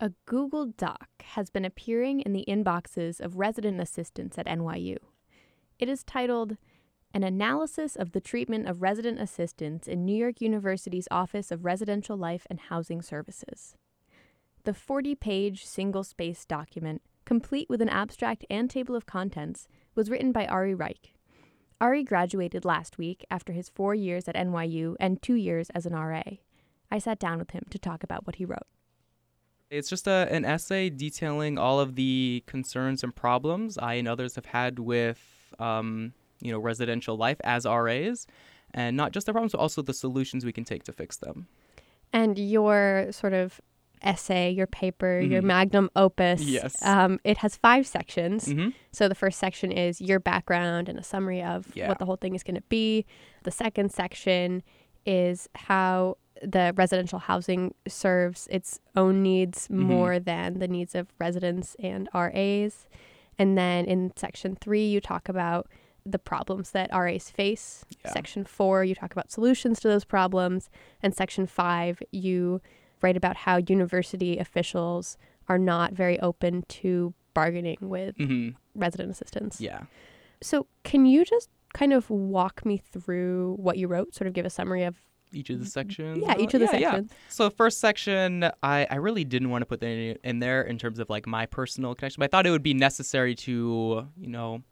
A Google Doc has been appearing in the inboxes of resident assistants at NYU. It is titled An Analysis of the Treatment of Resident Assistants in New York University's Office of Residential Life and Housing Services. The 40 page single space document, complete with an abstract and table of contents, was written by Ari Reich. Ari graduated last week after his four years at NYU and two years as an RA. I sat down with him to talk about what he wrote. It's just a, an essay detailing all of the concerns and problems I and others have had with, um, you know, residential life as RAs, and not just the problems, but also the solutions we can take to fix them. And your sort of essay, your paper, your Mhm. magnum opus, Yes. um, it has five sections. hmm So the first section is your background and a summary of Yeah. what the whole thing is going to be. The second section is how the residential housing serves its own needs Mhm. more than the needs of residents and RAs. And then in section three, you talk about the problems that RAs face. Yeah. Section four, you talk about solutions to those problems. And section five, you write about how university officials are not very open to bargaining with hmm resident assistants. Yeah. So, can you just kind of walk me through what you wrote, sort of give a summary of Each of the mm-hmm. sections. yeah, each of the Yeah, yeah. sections? So first section, I, I really didn't want to put that in, in there in terms of like my personal connection, but I thought it would be necessary to, you know,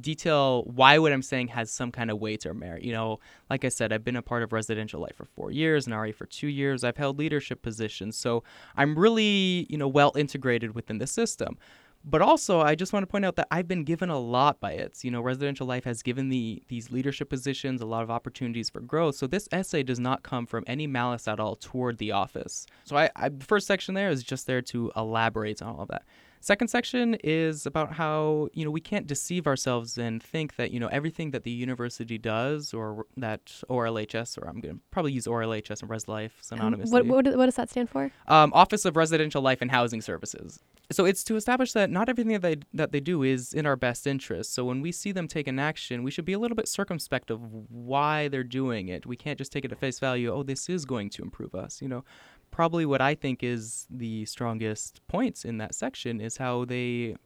detail why what I'm saying has some kind of weight or merit. You know, like I said, I've been a part of residential life for four years and RA for two years. I've held leadership positions, so I'm really, you know, well integrated within the system. But also, I just want to point out that I've been given a lot by it. You know, residential life has given the these leadership positions a lot of opportunities for growth. So this essay does not come from any malice at all toward the office. So I, I the first section there is just there to elaborate on all of that. Second section is about how you know we can't deceive ourselves and think that you know everything that the university does or that ORLHS or I'm going to probably use ORLHS and Res Life synonymously. What, what, what does that stand for? Um, Office of Residential Life and Housing Services. So it's to establish that not everything that they that they do is in our best interest. So when we see them take an action, we should be a little bit circumspect of why they're doing it. We can't just take it at face value. Oh, this is going to improve us. You know, probably what I think is the strongest points in that section is how they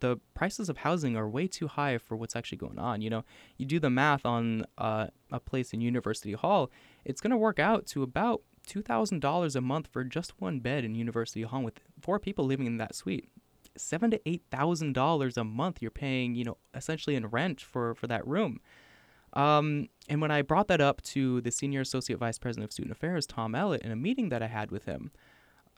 the prices of housing are way too high for what's actually going on. You know, you do the math on uh, a place in University Hall, it's going to work out to about two thousand dollars a month for just one bed in University Hall with four people living in that suite. Seven to eight thousand dollars a month you're paying, you know, essentially in rent for for that room. Um, and when I brought that up to the senior associate vice president of student affairs, Tom Ellett, in a meeting that I had with him,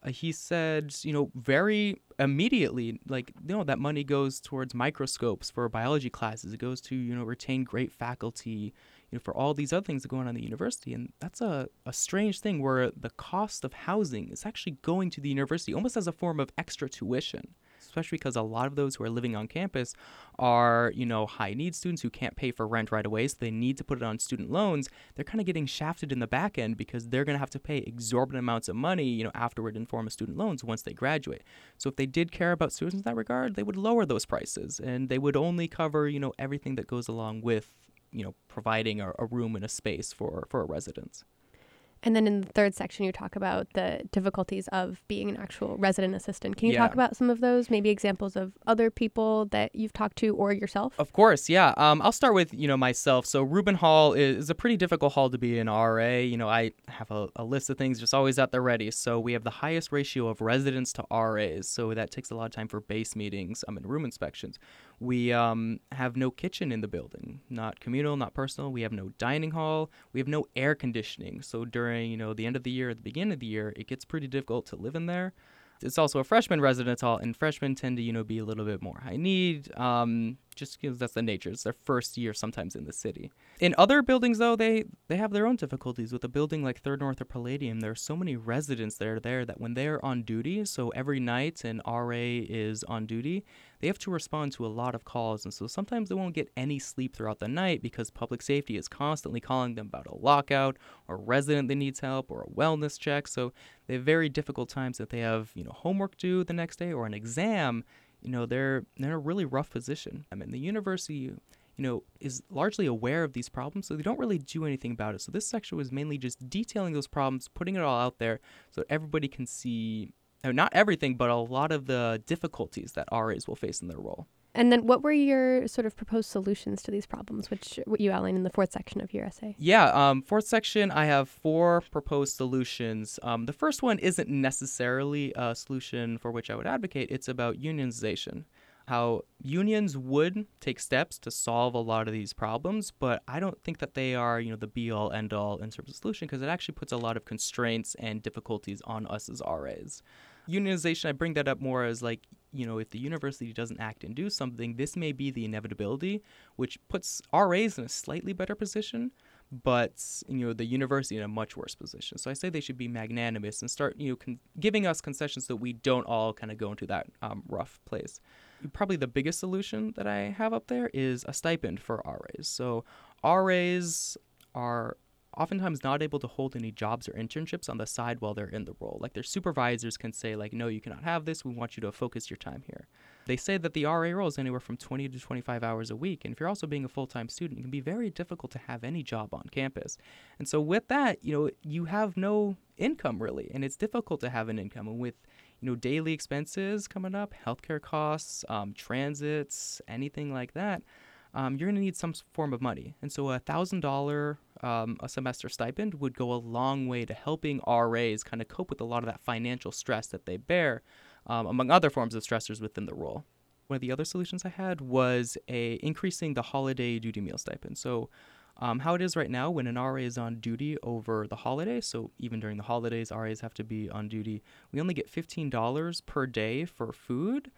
uh, he said, you know, very immediately, like, you know, that money goes towards microscopes for biology classes. It goes to, you know, retain great faculty, you know, for all these other things that go on at the university. And that's a, a strange thing where the cost of housing is actually going to the university almost as a form of extra tuition. Especially because a lot of those who are living on campus are, you know, high need students who can't pay for rent right away, so they need to put it on student loans. They're kind of getting shafted in the back end because they're going to have to pay exorbitant amounts of money, you know, afterward in form of student loans once they graduate. So if they did care about students in that regard, they would lower those prices and they would only cover, you know, everything that goes along with, you know, providing a, a room and a space for for a residence. And then in the third section, you talk about the difficulties of being an actual resident assistant. Can you Yeah. talk about some of those? Maybe examples of other people that you've talked to or yourself? Of course, yeah. Um, I'll start with you know myself. So Rubin Hall is, is a pretty difficult hall to be an RA. You know, I have a, a list of things just always at the ready. So we have the highest ratio of residents to RAs. So that takes a lot of time for base meetings, um, and room inspections. We um, have no kitchen in the building, not communal, not personal. We have no dining hall. We have no air conditioning. So during you know the end of the year, at the beginning of the year, it gets pretty difficult to live in there. It's also a freshman residence hall, and freshmen tend to, you know, be a little bit more high need, um, just because that's the nature. It's their first year sometimes in the city. In other buildings, though, they they have their own difficulties. With a building like Third North or Palladium, there are so many residents that are there that when they're on duty, so every night an RA is on duty, they have to respond to a lot of calls, and so sometimes they won't get any sleep throughout the night because public safety is constantly calling them about a lockout or a resident that needs help or a wellness check. So they have very difficult times that they have, you know, homework due the next day or an exam. You know, they're they're in a really rough position. I mean, the university, you know, is largely aware of these problems, so they don't really do anything about it. So this section was mainly just detailing those problems, putting it all out there, so everybody can see uh, not everything, but a lot of the difficulties that RAs will face in their role. And then what were your sort of proposed solutions to these problems, which you outline in the fourth section of your essay? Yeah, um, fourth section, I have four proposed solutions. Um, the first one isn't necessarily a solution for which I would advocate, it's about unionization. How unions would take steps to solve a lot of these problems, but I don't think that they are, you know, the be all end all in terms of solution because it actually puts a lot of constraints and difficulties on us as RAs unionization, I bring that up more as like, you know, if the university doesn't act and do something, this may be the inevitability, which puts RAs in a slightly better position, but you know the university in a much worse position. So I say they should be magnanimous and start, you know, con- giving us concessions so that we don't all kind of go into that um, rough place. Probably the biggest solution that I have up there is a stipend for RAs. So RAs are oftentimes not able to hold any jobs or internships on the side while they're in the role. Like their supervisors can say like, no, you cannot have this. We want you to focus your time here. They say that the RA role is anywhere from 20 to 25 hours a week. And if you're also being a full-time student, it can be very difficult to have any job on campus. And so with that, you know, you have no income really, and it's difficult to have an income. And with you know, daily expenses coming up, healthcare costs, um, transits, anything like that, um, you're going to need some form of money. And so a thousand dollar um, a semester stipend would go a long way to helping RAs kind of cope with a lot of that financial stress that they bear, um, among other forms of stressors within the role. One of the other solutions I had was a increasing the holiday duty meal stipend. So um, how it is right now when an RA is on duty over the holiday, so even during the holidays, RAs have to be on duty, we only get $15 per day for food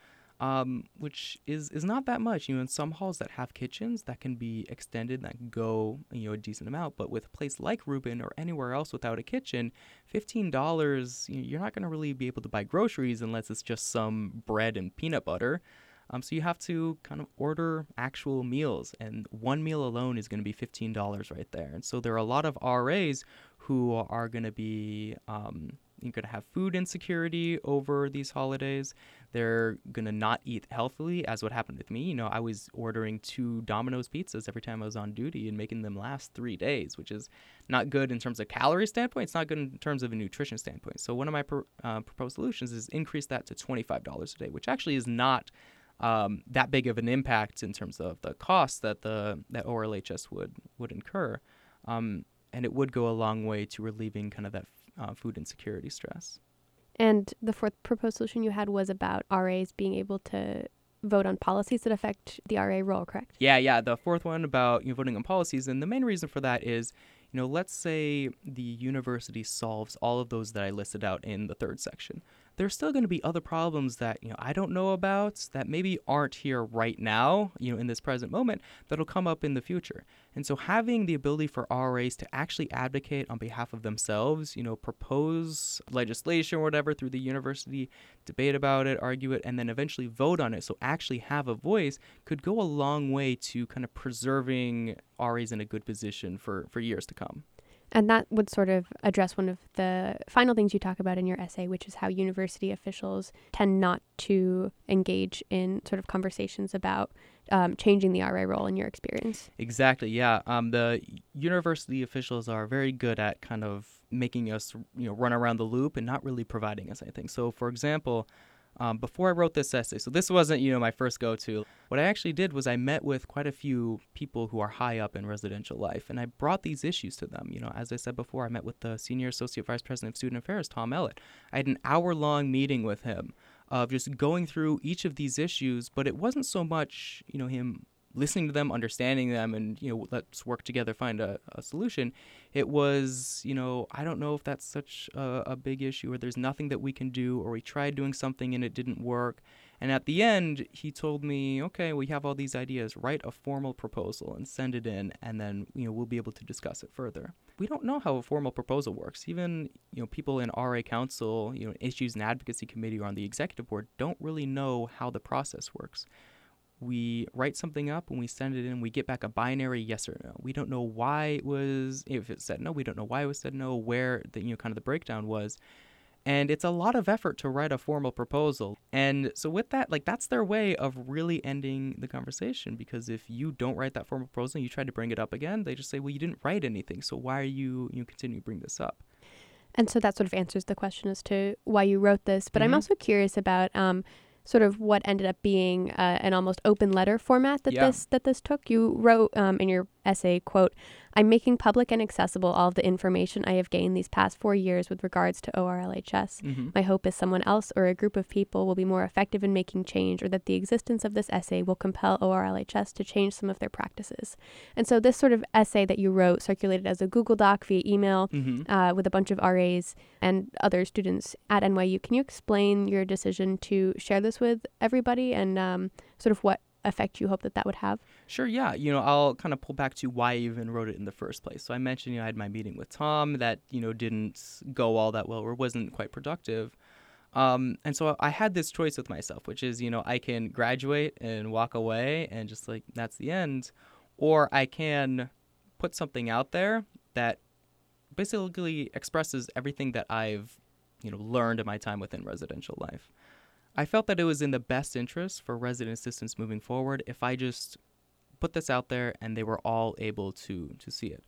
um, which is is not that much. You know, in some halls that have kitchens that can be extended, that go you know a decent amount. But with a place like Rubin or anywhere else without a kitchen, fifteen dollars, you know, you're not going to really be able to buy groceries unless it's just some bread and peanut butter. Um, so you have to kind of order actual meals, and one meal alone is going to be fifteen dollars right there. And so there are a lot of RAs who are going to be um, you're going to have food insecurity over these holidays. They're going to not eat healthily, as what happened with me. You know, I was ordering two Domino's pizzas every time I was on duty and making them last three days, which is not good in terms of calorie standpoint. It's not good in terms of a nutrition standpoint. So one of my uh, proposed solutions is increase that to $25 a day, which actually is not um, that big of an impact in terms of the cost that the that ORLHS would would incur, um, and it would go a long way to relieving kind of that uh, food insecurity stress. And the fourth proposed solution you had was about RAs being able to vote on policies that affect the RA role, correct? Yeah, yeah. The fourth one about you know, voting on policies, and the main reason for that is, you know, let's say the university solves all of those that I listed out in the third section there's still going to be other problems that you know I don't know about that maybe aren't here right now, you know, in this present moment that'll come up in the future. And so having the ability for RAs to actually advocate on behalf of themselves, you know, propose legislation or whatever through the university, debate about it, argue it, and then eventually vote on it, so actually have a voice could go a long way to kind of preserving RAs in a good position for for years to come. And that would sort of address one of the final things you talk about in your essay, which is how university officials tend not to engage in sort of conversations about um, changing the RA role in your experience. Exactly. Yeah. Um, the university officials are very good at kind of making us, you know, run around the loop and not really providing us anything. So, for example, um, before I wrote this essay. So this wasn't, you know, my first go-to. What I actually did was I met with quite a few people who are high up in residential life, and I brought these issues to them. You know, as I said before, I met with the senior associate vice president of student affairs, Tom Ellett. I had an hour-long meeting with him of just going through each of these issues, but it wasn't so much, you know, him listening to them, understanding them, and you know, let's work together, find a, a solution. It was, you know, I don't know if that's such a, a big issue, or there's nothing that we can do, or we tried doing something and it didn't work. And at the end, he told me, okay, we have all these ideas. Write a formal proposal and send it in, and then you know we'll be able to discuss it further. We don't know how a formal proposal works. Even you know people in RA Council, you know, issues and advocacy committee or on the executive board don't really know how the process works we write something up and we send it in we get back a binary yes or no we don't know why it was if it said no we don't know why it was said no where the you know kind of the breakdown was and it's a lot of effort to write a formal proposal and so with that like that's their way of really ending the conversation because if you don't write that formal proposal and you try to bring it up again they just say well you didn't write anything so why are you you continue to bring this up And so that sort of answers the question as to why you wrote this. But I'm Mhm. also curious about um, sort of what ended up being uh, an almost open letter format that Yeah. this that this took. You wrote um, in your essay, "quote I'm making public and accessible all of the information I have gained these past four years with regards to ORLHS. hmm My hope is someone else or a group of people will be more effective in making change, or that the existence of this essay will compel ORLHS to change some of their practices. And so, this sort of essay that you wrote circulated as a Google Doc via email hmm uh, with a bunch of RAs and other students at NYU. Can you explain your decision to share this with everybody and um, sort of what effect you hope that that would have? Sure, yeah. You know, I'll kind of pull back to why I even wrote it in the first place. So I mentioned, you know, I had my meeting with Tom that, you know, didn't go all that well or wasn't quite productive. Um, and so I had this choice with myself, which is, you know, I can graduate and walk away and just like, that's the end. Or I can put something out there that basically expresses everything that I've, you know, learned in my time within residential life. I felt that it was in the best interest for resident assistants moving forward if I just put this out there and they were all able to to see it.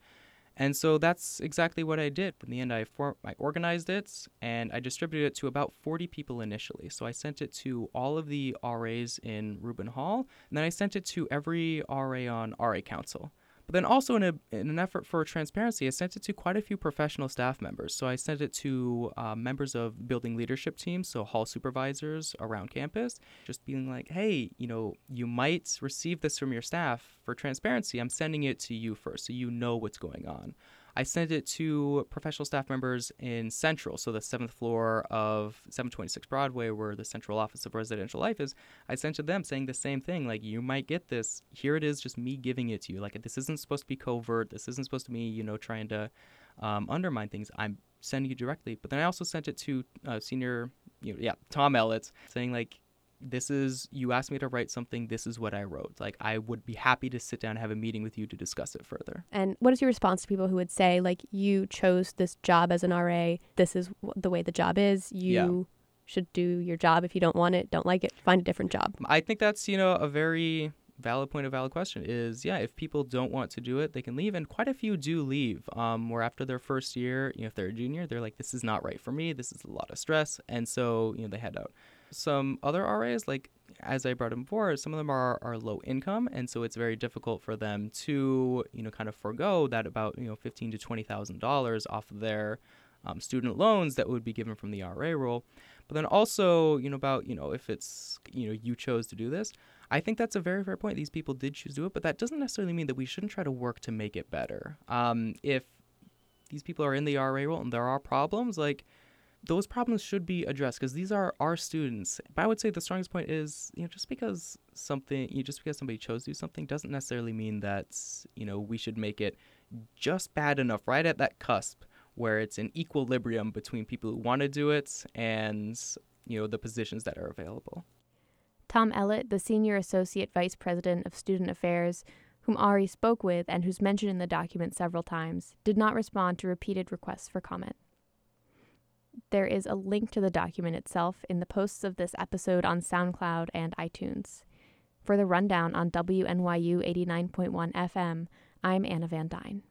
And so that's exactly what I did. In the end, I for, I organized it and I distributed it to about 40 people initially. So I sent it to all of the RAs in Rubin Hall, and then I sent it to every RA on RA Council. But then also in, a, in an effort for transparency, I sent it to quite a few professional staff members. So I sent it to uh, members of building leadership teams, so hall supervisors around campus, just being like, hey, you know, you might receive this from your staff for transparency. I'm sending it to you first so you know what's going on. I sent it to professional staff members in Central, so the seventh floor of 726 Broadway, where the central office of residential life is. I sent to them saying the same thing, like you might get this. Here it is, just me giving it to you. Like this isn't supposed to be covert. This isn't supposed to be, you know, trying to um, undermine things. I'm sending you directly. But then I also sent it to uh, senior, you know, yeah, Tom Ellett, saying like this is you asked me to write something this is what i wrote. Like i would be happy to sit down and have a meeting with you to discuss it further. And what is your response to people who would say, like, you chose this job as an RA, this is the way the job is, you should do your job. If you don't want it, don't like it, find a different job? i think that's you know a very valid point a valid question is yeah if people don't want to do it they can leave. And quite a few do leave. Um, where after their first year you know if they're a junior they're like this is not right for me. This is a lot of stress. And so you know they head out some other RAs, like as I brought in before, some of them are, are low income, and so it's very difficult for them to, you know, kind of forego that about you know fifteen to twenty thousand dollars off of their um, student loans that would be given from the RA role. But then also, you know, about you know if it's you know you chose to do this, I think that's a very fair point. These people did choose to do it, but that doesn't necessarily mean that we shouldn't try to work to make it better. Um, if these people are in the RA role and there are problems, like those problems should be addressed because these are our students. But I would say the strongest point is, you know, just because something, you know, just because somebody chose to do something doesn't necessarily mean that, you know, we should make it just bad enough, right at that cusp where it's an equilibrium between people who want to do it and, you know, the positions that are available. Tom Ellett, the Senior Associate Vice President of Student Affairs, whom Ari spoke with and who's mentioned in the document several times, did not respond to repeated requests for comment. There is a link to the document itself in the posts of this episode on SoundCloud and iTunes. For the rundown on WNYU 89.1 FM, I'm Anna Van Dine.